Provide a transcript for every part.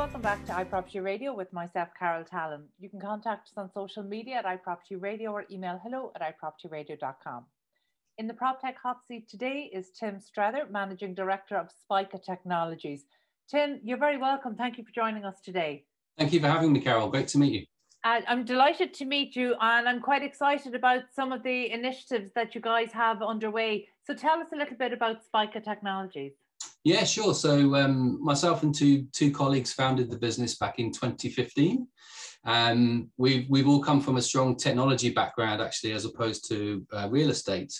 welcome back to iProperty Radio with myself, Carol Tallon. You can contact us on social media at iProperty Radio or email hello at iPropertyRadio.com. In the PropTech hot seat today is Tim Streather, Managing Director of Spica Technologies. Tim, you're very welcome. Thank you for joining us today. Thank you for having me, Carol. Great to meet you. Uh, I'm delighted to meet you, and I'm quite excited about some of the initiatives that you guys have underway. So, tell us a little bit about Spica Technologies. Yeah, sure. So, um, myself and two two colleagues founded the business back in 2015. Um, we've we've all come from a strong technology background, actually, as opposed to uh, real estate.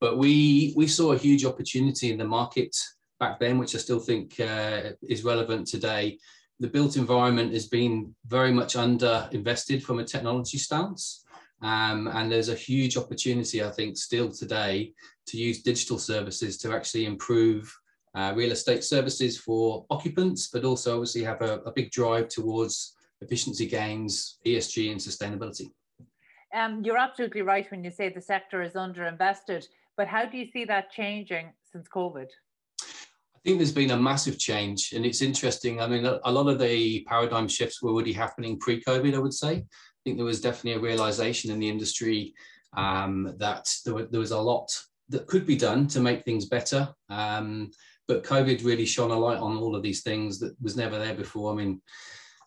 But we we saw a huge opportunity in the market back then, which I still think uh, is relevant today the built environment has been very much under invested from a technology stance. Um, and there's a huge opportunity, I think, still today to use digital services to actually improve uh, real estate services for occupants, but also obviously have a, a big drive towards efficiency gains, ESG, and sustainability. Um, you're absolutely right when you say the sector is underinvested, but how do you see that changing since COVID? I think there's been a massive change, and it's interesting. I mean, a, lot of the paradigm shifts were already happening pre-COVID. I would say. I think there was definitely a realization in the industry um, that there, there, was a lot that could be done to make things better. Um, but COVID really shone a light on all of these things that was never there before. I mean,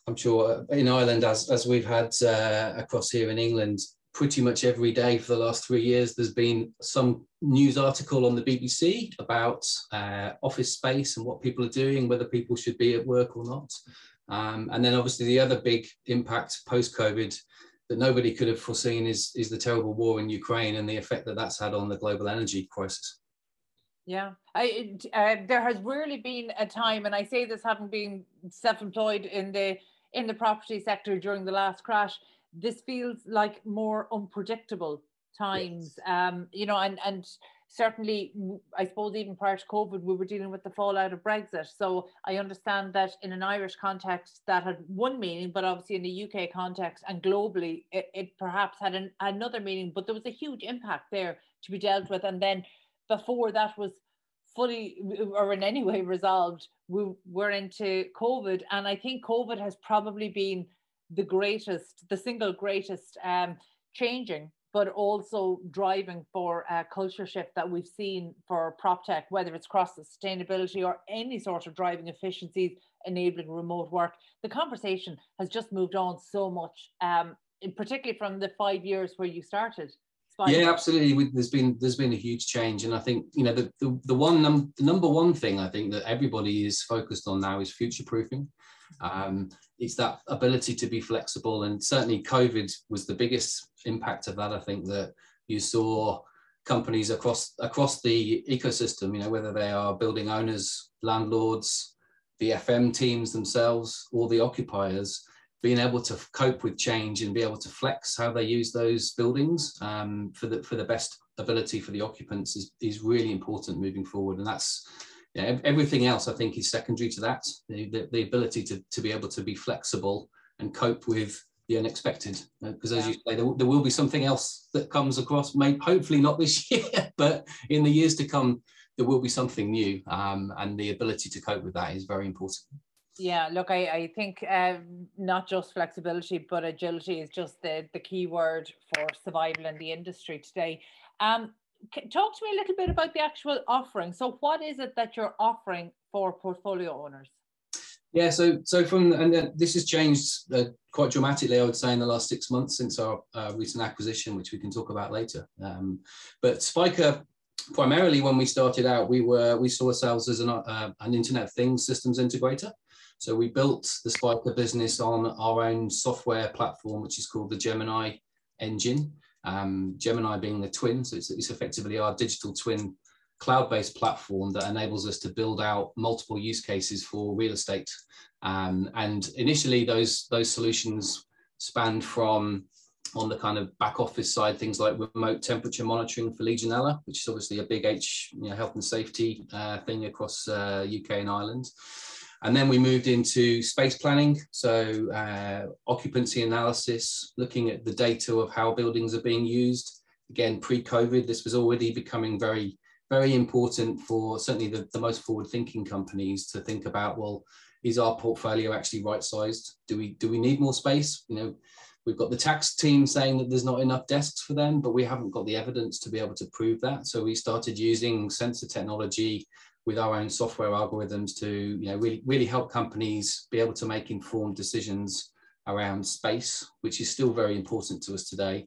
I'm sure in Ireland, as as we've had uh, across here in England, pretty much every day for the last three years, there's been some news article on the BBC about uh, office space and what people are doing, whether people should be at work or not. Um, and then obviously the other big impact post-COVID that nobody could have foreseen is, is the terrible war in Ukraine and the effect that that's had on the global energy crisis. Yeah, I, uh, there has rarely been a time, and I say this having been self-employed in the in the property sector during the last crash, this feels like more unpredictable times. Yes. Um, you know, and and certainly, I suppose even prior to COVID, we were dealing with the fallout of Brexit. So I understand that in an Irish context, that had one meaning, but obviously in the UK context and globally, it, it perhaps had an, another meaning. But there was a huge impact there to be dealt with, and then before that was fully or in any way resolved, we were into COVID, and I think COVID has probably been the greatest, the single greatest um, changing, but also driving for a culture shift that we've seen for prop tech, whether it's cross sustainability or any sort of driving efficiencies, enabling remote work. The conversation has just moved on so much, um, particularly from the five years where you started. Yeah, absolutely. There's been there's been a huge change, and I think you know the the, the one num- the number one thing I think that everybody is focused on now is future proofing. Um, it's that ability to be flexible, and certainly COVID was the biggest impact of that. I think that you saw companies across across the ecosystem, you know, whether they are building owners, landlords, the FM teams themselves, or the occupiers, being able to cope with change and be able to flex how they use those buildings um, for the for the best ability for the occupants is, is really important moving forward and that's yeah, everything else I think is secondary to that. The, the, the, ability to, to be able to be flexible and cope with the unexpected. Because uh, as yeah. you say, there, there, will be something else that comes across, maybe hopefully not this year, but in the years to come, there will be something new. Um, and the ability to cope with that is very important. Yeah, look, I, I think um, not just flexibility, but agility is just the, the key word for survival in the industry today. Um, talk to me a little bit about the actual offering. So, what is it that you're offering for portfolio owners? Yeah, so so from and this has changed uh, quite dramatically, I would say, in the last six months since our uh, recent acquisition, which we can talk about later. Um, but Spica, primarily when we started out, we were we saw ourselves as an uh, an Internet Things systems integrator. So we built the Spica business on our own software platform, which is called the Gemini engine. Um, Gemini being the twin, so it's, it's effectively our digital twin cloud-based platform that enables us to build out multiple use cases for real estate. Um, and initially, those those solutions spanned from on the kind of back office side, things like remote temperature monitoring for Legionella, which is obviously a big H, you know, health and safety uh, thing across uh, UK and Ireland. And then we moved into space planning, so uh, occupancy analysis, looking at the data of how buildings are being used. Again, pre-COVID, this was already becoming very, very important for certainly the, the most forward-thinking companies to think about, well, is our portfolio actually right sized? Do we do we need more space? You know, we've got the tax team saying that there's not enough desks for them, but we haven't got the evidence to be able to prove that. So we started using sensor technology with our own software algorithms to you know really really help companies be able to make informed decisions around space, which is still very important to us today.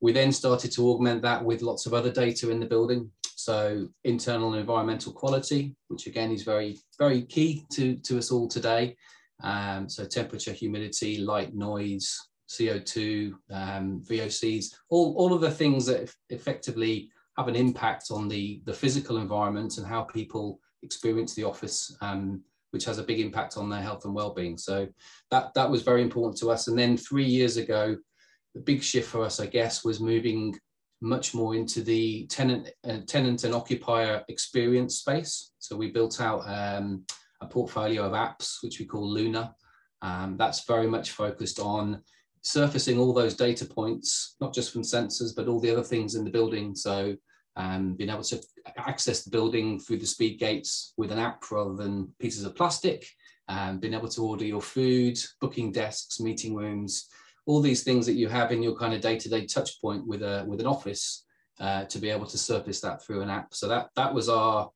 We then started to augment that with lots of other data in the building. So internal and environmental quality, which again is very, very key to, to us all today. Um, so temperature, humidity, light, noise, CO2, um, VOCs, all, all of the things that effectively have an impact on the, the physical environment and how people experience the office, um, which has a big impact on their health and well-being. So that, that was very important to us. And then three years ago, the big shift for us, I guess, was moving much more into the tenant, uh, tenant and occupier experience space. So we built out um, a portfolio of apps, which we call Luna. Um, that's very much focused on surfacing all those data points, not just from sensors, but all the other things in the building. So um, being able to access the building through the speed gates with an app rather than pieces of plastic, um, being able to order your food, booking desks, meeting rooms, all these things that you have in your kind of day-to-day touch point with a with an office uh, to be able to surface that through an app. So that that was our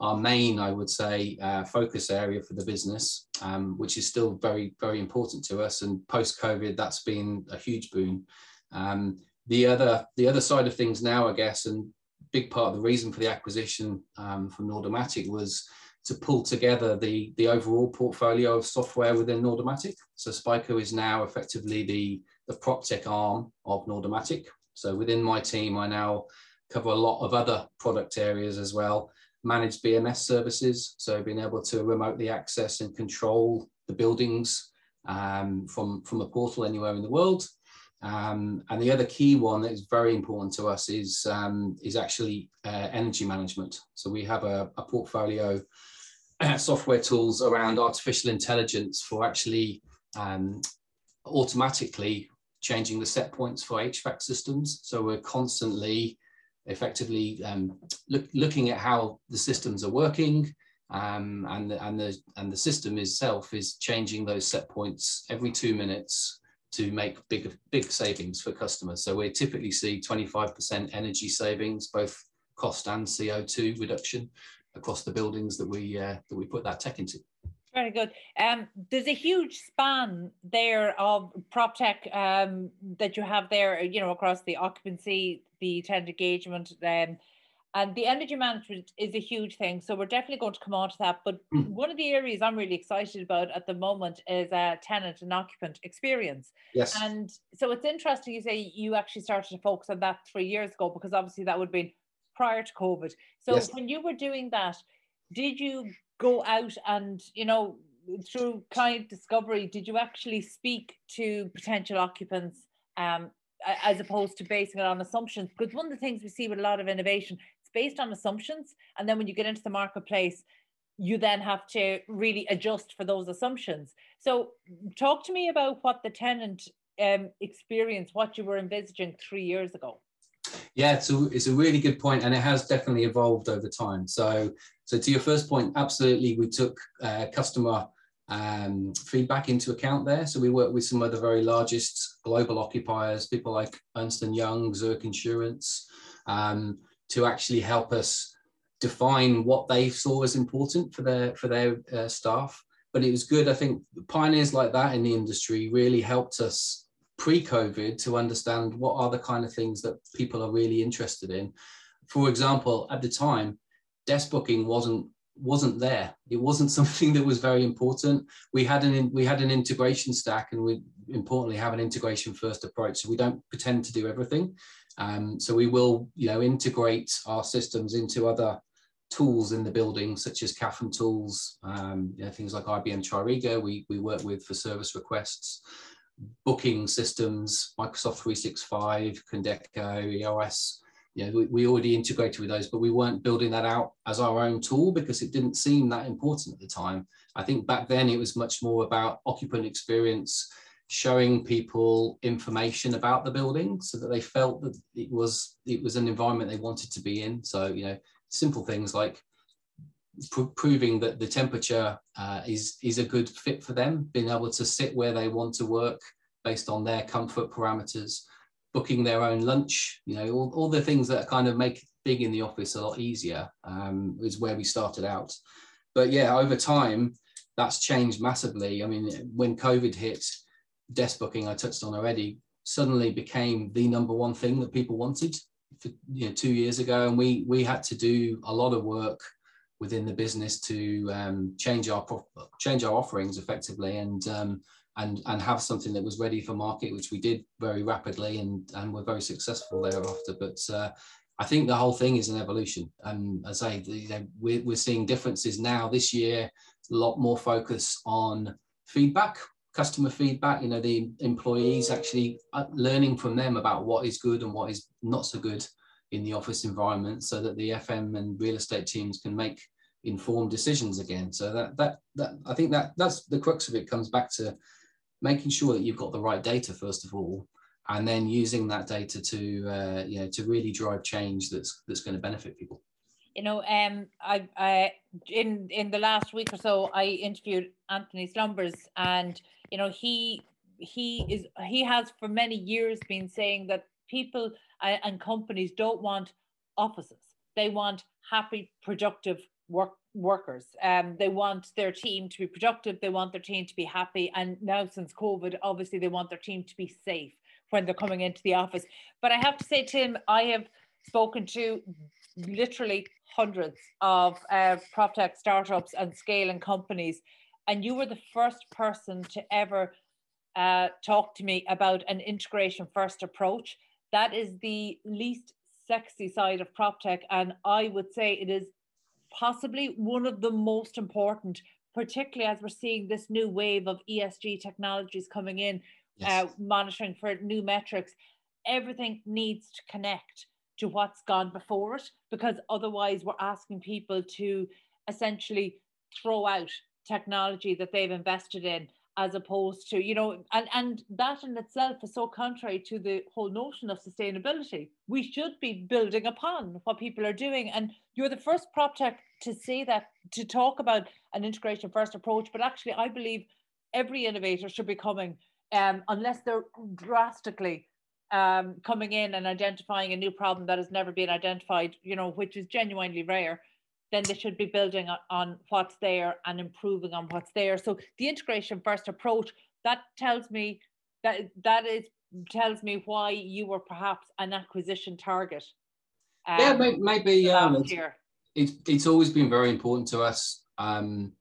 our main, I would say, uh, focus area for the business, um, which is still very very important to us. And post COVID, that's been a huge boon. Um, the other the other side of things now, I guess, and big part of the reason for the acquisition um, from Nordomatic was to pull together the, the overall portfolio of software within Nordomatic. So Spica is now effectively the, the prop tech arm of Nordomatic. So within my team, I now cover a lot of other product areas as well, managed BMS services. So being able to remotely access and control the buildings um, from, from a portal anywhere in the world. Um, and the other key one that is very important to us is, um, is actually uh, energy management. So we have a, a portfolio software tools around artificial intelligence for actually um, automatically changing the set points for HVAC systems. So we're constantly effectively um, look, looking at how the systems are working um, and, the, and, the, and the system itself is changing those set points every two minutes to make big, big savings for customers. So we typically see 25% energy savings, both cost and CO2 reduction across the buildings that we uh, that we put that tech into. Very good. Um, there's a huge span there of prop tech um, that you have there, you know, across the occupancy, the tenant engagement, um, and the energy management is a huge thing. So we're definitely going to come on to that. But mm. one of the areas I'm really excited about at the moment is uh, tenant and occupant experience. Yes. And so it's interesting you say you actually started to focus on that three years ago because obviously that would be prior to COVID. So yes. when you were doing that, did you go out and, you know, through client discovery, did you actually speak to potential occupants um, as opposed to basing it on assumptions? Because one of the things we see with a lot of innovation, it's based on assumptions. And then when you get into the marketplace, you then have to really adjust for those assumptions. So talk to me about what the tenant um, experience, what you were envisaging three years ago. Yeah, it's a, it's a really good point, and it has definitely evolved over time. So, so to your first point, absolutely, we took uh, customer um, feedback into account there. So we work with some of the very largest global occupiers, people like Ernst and Young, Zurich Insurance, um, to actually help us define what they saw as important for their for their uh, staff. But it was good. I think pioneers like that in the industry really helped us pre-COVID to understand what are the kind of things that people are really interested in. For example, at the time, desk booking wasn't wasn't there. It wasn't something that was very important. We had an we had an integration stack, and we importantly have an integration first approach. So we don't pretend to do everything. Um, so we will, you know, integrate our systems into other tools in the building, such as CAFM tools, um, you know, things like IBM Tririga. We we work with for service requests booking systems, Microsoft 365, Condeco, EOS. You know, we, we already integrated with those, but we weren't building that out as our own tool because it didn't seem that important at the time. I think back then it was much more about occupant experience, showing people information about the building so that they felt that it was it was an environment they wanted to be in. So, you know, simple things like pr- proving that the temperature uh, is is a good fit for them, being able to sit where they want to work based on their comfort parameters, booking their own lunch, you know, all, all the things that kind of make being in the office a lot easier um, is where we started out. But yeah, over time, that's changed massively. I mean, when COVID hit, desk booking I touched on already suddenly became the number one thing that people wanted for, you know, two years ago, and we we had to do a lot of work within the business to um, change our change our offerings effectively and um, and and have something that was ready for market, which we did very rapidly and and were very successful thereafter. But uh, I think the whole thing is an evolution, and as I say, we're, we're seeing differences now this year. A lot more focus on feedback customer feedback you know the employees actually uh, learning from them about what is good and what is not so good in the office environment so that the fm and real estate teams can make informed decisions again. So that that that i think that that's the crux of it comes back to making sure that you've got the right data first of all and then using that data to uh, you know to really drive change that's that's going to benefit people. You know um I, I in in the last week or so i interviewed antony slumbers and you know he he is he has for many years been saying that people uh, and companies don't want offices. They want happy productive work workers. Um they want their team to be productive. They want their team to be happy. And now since covid obviously they want their team to be safe when they're coming into the office. But i have to say tim i have spoken to literally hundreds of uh, prop tech startups and scaling companies. And you were the first person to ever uh, talk to me about an integration first approach. That is the least sexy side of prop tech, and I would say it is possibly one of the most important, particularly as we're seeing this new wave of ESG technologies coming in, yes. uh, monitoring for new metrics. Everything needs to connect to what's gone before it, because otherwise we're asking people to essentially throw out technology that they've invested in as opposed to you know and and that in itself is so contrary to the whole notion of sustainability. We should be building upon what people are doing. And you're the first prop tech to say that to talk about an integration first approach but actually i believe every innovator should be coming um, unless they're drastically um, coming in and identifying a new problem that has never been identified you know which is genuinely rare then they should be building on, what's there and improving on what's there. So the integration first approach that tells me that that is tells me why you were perhaps an acquisition target. Um, yeah, maybe, maybe um, it's, it's, it's always been very important to us. Um,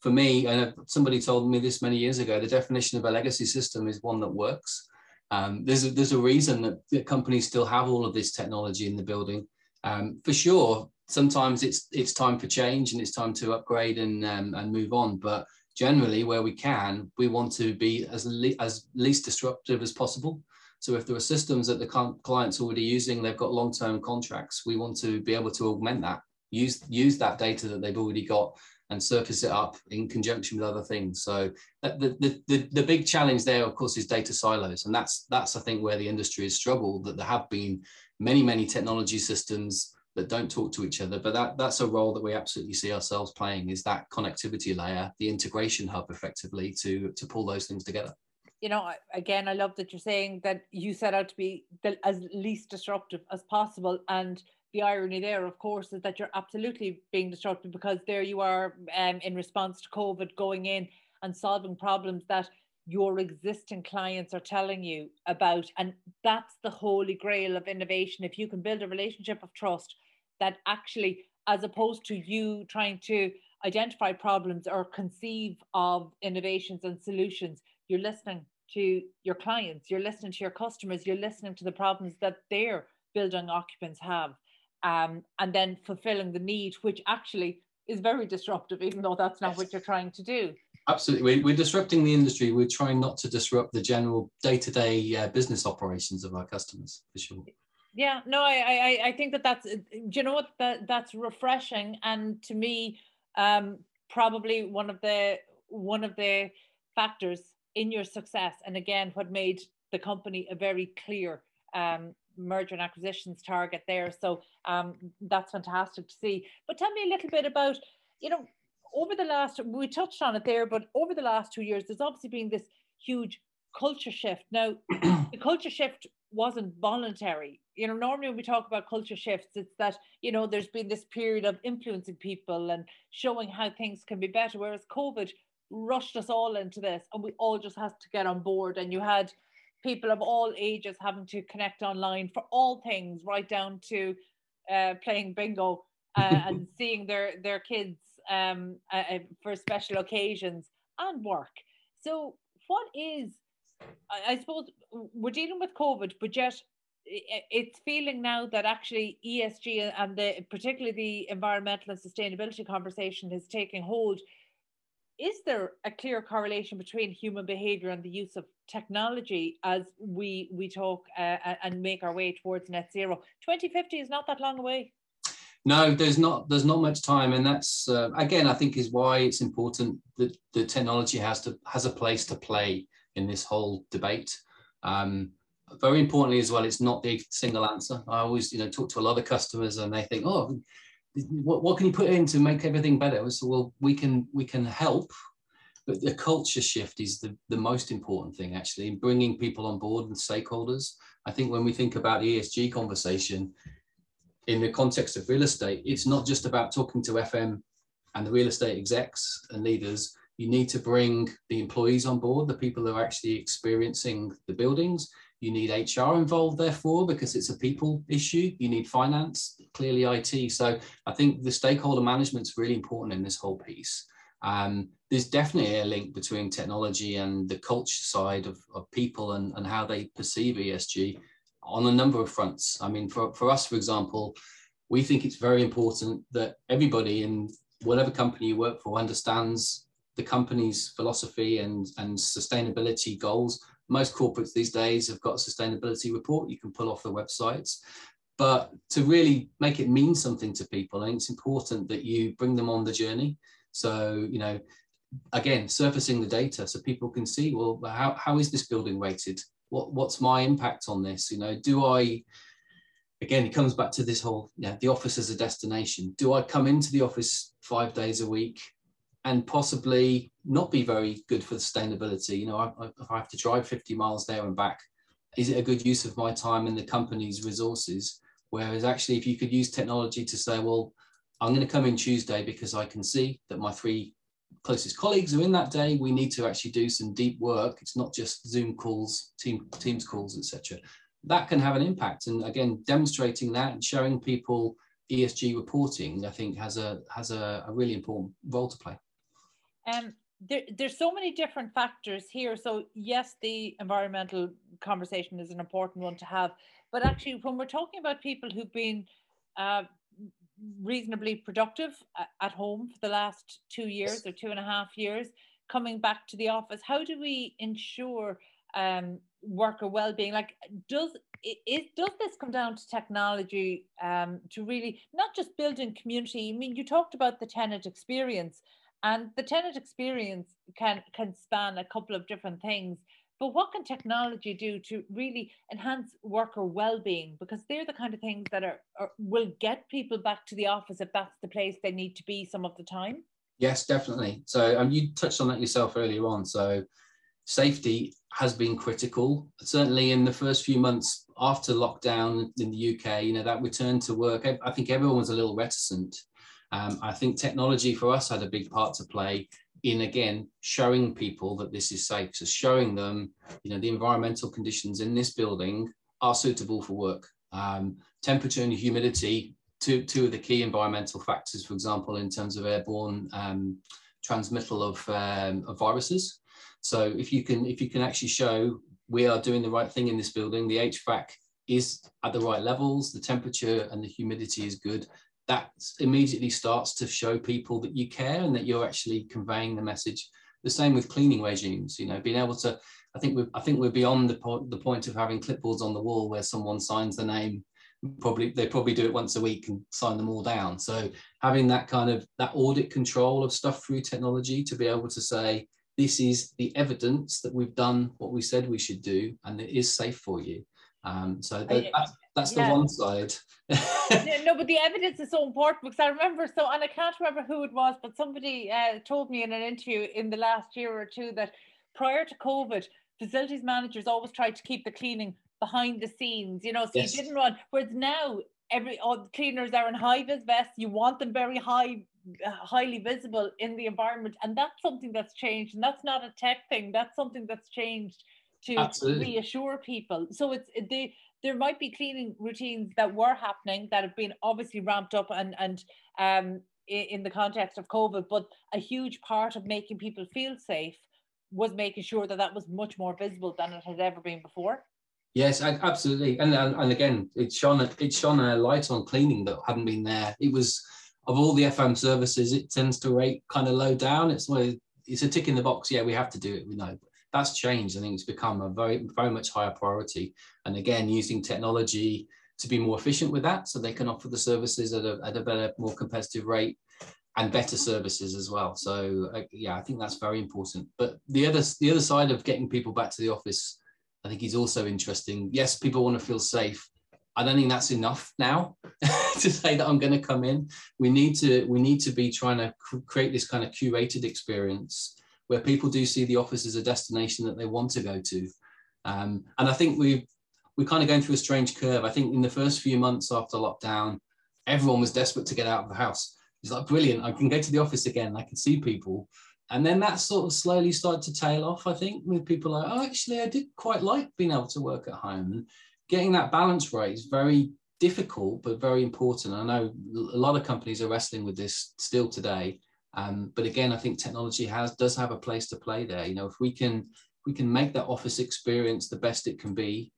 for me, and somebody told me this many years ago, the definition of a legacy system is one that works. Um, there's a, there's a reason that, that companies still have all of this technology in the building. Um, for sure, sometimes it's it's time for change and it's time to upgrade and um, and move on. But generally, where we can, we want to be as le- as least disruptive as possible. So if there are systems that the client's already using, they've got long-term contracts. We want to be able to augment that, use use that data that they've already got, and surface it up in conjunction with other things. So the, the, the, the, big challenge there, of course, is data silos. And that's, that's I think, where the industry has struggled, that there have been many, many technology systems that don't talk to each other. But that that's a role that we absolutely see ourselves playing is that connectivity layer, the integration hub, effectively to to pull those things together. You know, again, I love that you're saying that you set out to be the, as least disruptive as possible, and the irony there, of course, is that you're absolutely being disruptive because there you are um, in response to COVID, going in and solving problems that your existing clients are telling you about. And that's the holy grail of innovation. If you can build a relationship of trust that actually, as opposed to you trying to identify problems or conceive of innovations and solutions, you're listening to your clients, you're listening to your customers, you're listening to the problems that their building occupants have, um, and then fulfilling the need, which actually is very disruptive, even though that's not what you're trying to do. Absolutely, we're, disrupting the industry. We're trying not to disrupt the general day-to-day uh, business operations of our customers, for sure yeah no i i i think that that's you know what that that's refreshing and to me um probably one of the one of the factors in your success and again what made the company a very clear um merger and acquisitions target there so um that's fantastic to see but tell me a little bit about you know, over the last, we touched on it there, but over the last two years, there's obviously been this huge culture shift. Now, the culture shift wasn't voluntary. You know, normally when we talk about culture shifts, it's that, you know, there's been this period of influencing people and showing how things can be better. Whereas COVID rushed us all into this and we all just had to get on board. And you had people of all ages having to connect online for all things, right down to uh, playing bingo uh, and seeing their, their kids um, uh, uh, for special occasions and work. So, what is I, I suppose we're dealing with COVID, but yet it's feeling now that actually ESG and the particularly the environmental and sustainability conversation is taking hold. Is there a clear correlation between human behavior and the use of technology as we we talk uh, and make our way towards net zero? 2050 is not that long away. No, there's not. There's not much time, and that's uh, again, I think, is why it's important that the technology has to has a place to play in this whole debate. Um, very importantly as well, it's not the single answer. I always, you know, talk to a lot of customers and they think, oh, what, what can you put in to make everything better? So, well, we can we can help, but the culture shift is the, the most important thing actually, in bringing people on board and stakeholders. I think when we think about the ESG conversation in the context of real estate, it's not just about talking to FM and the real estate execs and leaders you need to bring the employees on board, the people who are actually experiencing the buildings. You need HR involved, therefore, because it's a people issue. You need finance, clearly IT. So I think the stakeholder management is really important in this whole piece. Um, there's definitely a link between technology and the culture side of, of people and, and how they perceive ESG on a number of fronts. I mean, for, for us, for example, we think it's very important that everybody in whatever company you work for understands the company's philosophy and, and sustainability goals. Most corporates these days have got a sustainability report you can pull off the websites. But to really make it mean something to people, I think it's important that you bring them on the journey. So, you know, again, surfacing the data so people can see, well, how, how is this building rated? What, what's my impact on this? You know, do I, again, it comes back to this whole, yeah, the office as a destination. Do I come into the office five days a week and possibly not be very good for sustainability. You know, I, if I have to drive 50 miles there and back, is it a good use of my time and the company's resources? Whereas actually, if you could use technology to say, well, I'm going to come in Tuesday because I can see that my three closest colleagues are in that day. We need to actually do some deep work. It's not just Zoom calls, team Teams calls, etc. That can have an impact. And again, demonstrating that and showing people ESG reporting, I think, has a has a, a really important role to play. Um, there, there's so many different factors here. So yes, the environmental conversation is an important one to have. But actually, when we're talking about people who've been uh, reasonably productive at home for the last two years or two and a half years, coming back to the office, how do we ensure um, worker well-being? Like, does it does this come down to technology um, to really not just building community? I mean, you talked about the tenant experience, and the tenant experience can can span a couple of different things. But what can technology do to really enhance worker well-being? Because they're the kind of things that are, are will get people back to the office if that's the place they need to be some of the time. Yes, definitely. So um, you touched on that yourself earlier on. So safety has been critical. Certainly in the first few months after lockdown in the UK, you know, that return to work, I think everyone was a little reticent um, I think technology for us had a big part to play in again showing people that this is safe. So showing them, you know, the environmental conditions in this building are suitable for work. Um, temperature and humidity, two two of the key environmental factors, for example, in terms of airborne um, transmittal of, um, of viruses. So if you can if you can actually show we are doing the right thing in this building, the HVAC is at the right levels, the temperature and the humidity is good, that immediately starts to show people that you care and that you're actually conveying the message. The same with cleaning regimes, you know, being able to, I think we're, I think we're beyond the, po- the point of having clipboards on the wall where someone signs the name. Probably they probably do it once a week and sign them all down. So having that kind of that audit control of stuff through technology to be able to say this is the evidence that we've done what we said we should do and it is safe for you Um, so the, that's, that's yeah. the one side. no, but the evidence is so important because I remember so, and I can't remember who it was, but somebody uh, told me in an interview in the last year or two that prior to COVID, facilities managers always tried to keep the cleaning behind the scenes, you know, so yes. you didn't want, whereas now every all the cleaners are in high vis vests, you want them very high, uh, highly visible in the environment. And that's something that's changed. And that's not a tech thing, that's something that's changed to Absolutely. reassure people. So it's they there might be cleaning routines that were happening that have been obviously ramped up and and um in the context of COVID, but a huge part of making people feel safe was making sure that that was much more visible than it had ever been before. Yes, absolutely, and and, and again, it shone it shone a light on cleaning that hadn't been there. It was of all the FM services, it tends to rate kind of low down. It's it's a tick in the box. Yeah, we have to do it. We know that's changed. I think it's become a very very much higher priority. And again, using technology to be more efficient with that, so they can offer the services at a at a better, more competitive rate and better services as well. So uh, yeah, I think that's very important. But the other the other side of getting people back to the office, I think is also interesting. Yes, people want to feel safe. I don't think that's enough now to say that I'm going to come in. We need to we need to be trying to cr- create this kind of curated experience where people do see the office as a destination that they want to go to. Um, and I think we we're kind of going through a strange curve. I think in the first few months after lockdown, everyone was desperate to get out of the house It's like, brilliant. I can go to the office again. I can see people. And then that sort of slowly started to tail off, I think, with people like, oh, actually, I did quite like being able to work at home. And getting that balance right is very difficult, but very important. I know a lot of companies are wrestling with this still today. Um, but again, I think technology has does have a place to play there. You know, if we can we can make that office experience the best it can be,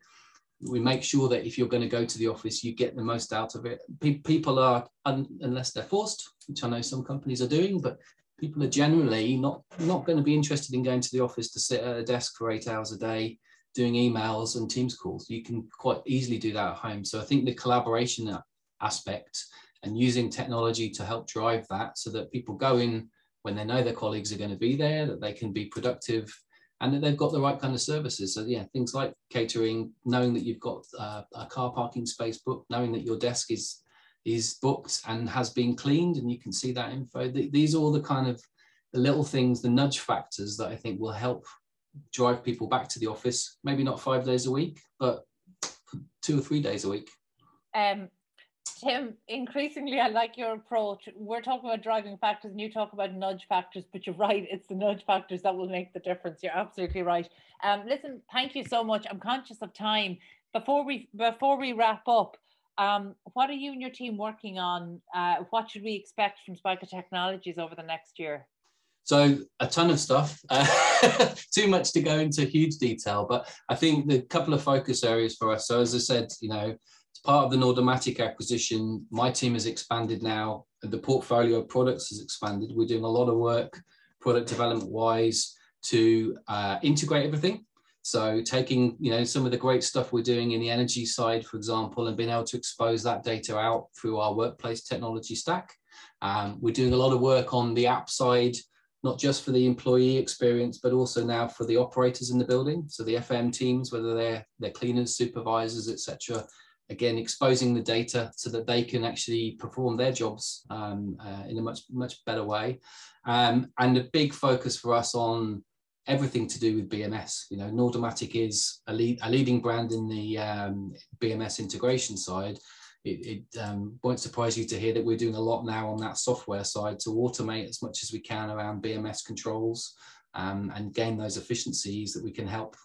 we make sure that if you're going to go to the office, you get the most out of it. Pe- people are, un- unless they're forced, which I know some companies are doing, but people are generally not not going to be interested in going to the office to sit at a desk for eight hours a day doing emails and Teams calls. You can quite easily do that at home. So I think the collaboration aspect and using technology to help drive that, so that people go in when they know their colleagues are going to be there, that they can be productive and that they've got the right kind of services. So yeah, things like catering, knowing that you've got uh, a car parking space booked, knowing that your desk is is booked and has been cleaned, and you can see that info. These are all the kind of the little things, the nudge factors that I think will help drive people back to the office. Maybe not five days a week, but two or three days a week. Um, Tim, increasingly, I like your approach. We're talking about driving factors, and you talk about nudge factors, but you're right. It's the nudge factors that will make the difference. You're absolutely right. Um, listen, thank you so much. I'm conscious of time. Before we before we wrap up, um, what are you and your team working on? Uh, what should we expect from Spica Technologies over the next year? So a ton of stuff. Uh, too much to go into huge detail, but I think the couple of focus areas for us. So as I said, you know as part of the Nordomatic acquisition, my team has expanded now. The portfolio of products has expanded. We're doing a lot of work, product development wise, to uh, integrate everything. So taking you know some of the great stuff we're doing in the energy side, for example, and being able to expose that data out through our workplace technology stack. Um, we're doing a lot of work on the app side, not just for the employee experience, but also now for the operators in the building. So the FM teams, whether they're they're cleaners, supervisors, etc again exposing the data so that they can actually perform their jobs um, uh, in a much much better way. Um, and a big focus for us on everything to do with bms you know nordomatic is a, lead, a leading brand in the um, bms integration side. It, it um, won't surprise you to hear that we're doing a lot now on that software side to automate as much as we can around bms controls um, and gain those efficiencies that we can help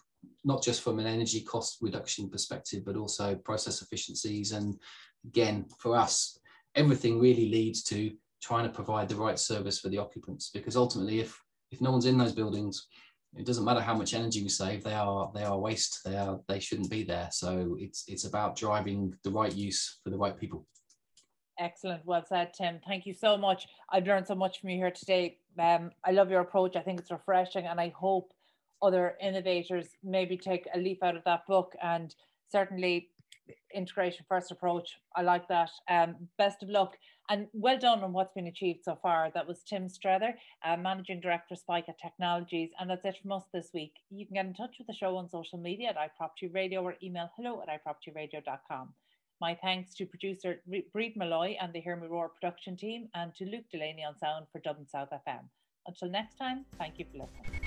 not just from an energy cost reduction perspective, but also process efficiencies. And again, for us, everything really leads to trying to provide the right service for the occupants. Because ultimately, if if no one's in those buildings, it doesn't matter how much energy we save; they are they are waste. They are they shouldn't be there. So it's it's about driving the right use for the right people. Excellent. Well said, Tim. Thank you so much. I've learned so much from you here today. Um, I love your approach. I think it's refreshing, and I hope other innovators maybe take a leaf out of that book and certainly integration first approach. I like that. Um, best of luck. And well done on what's been achieved so far. That was Tim Streather, uh, Managing Director, Spica Technologies. And that's it from us this week. You can get in touch with the show on social media at iProperty Radio or email hello at iPropertyRadio.com. My thanks to producer Breed Malloy and the Hear Me Roar production team and to Luke Delaney on sound for Dublin South FM. Until next time, thank you for listening.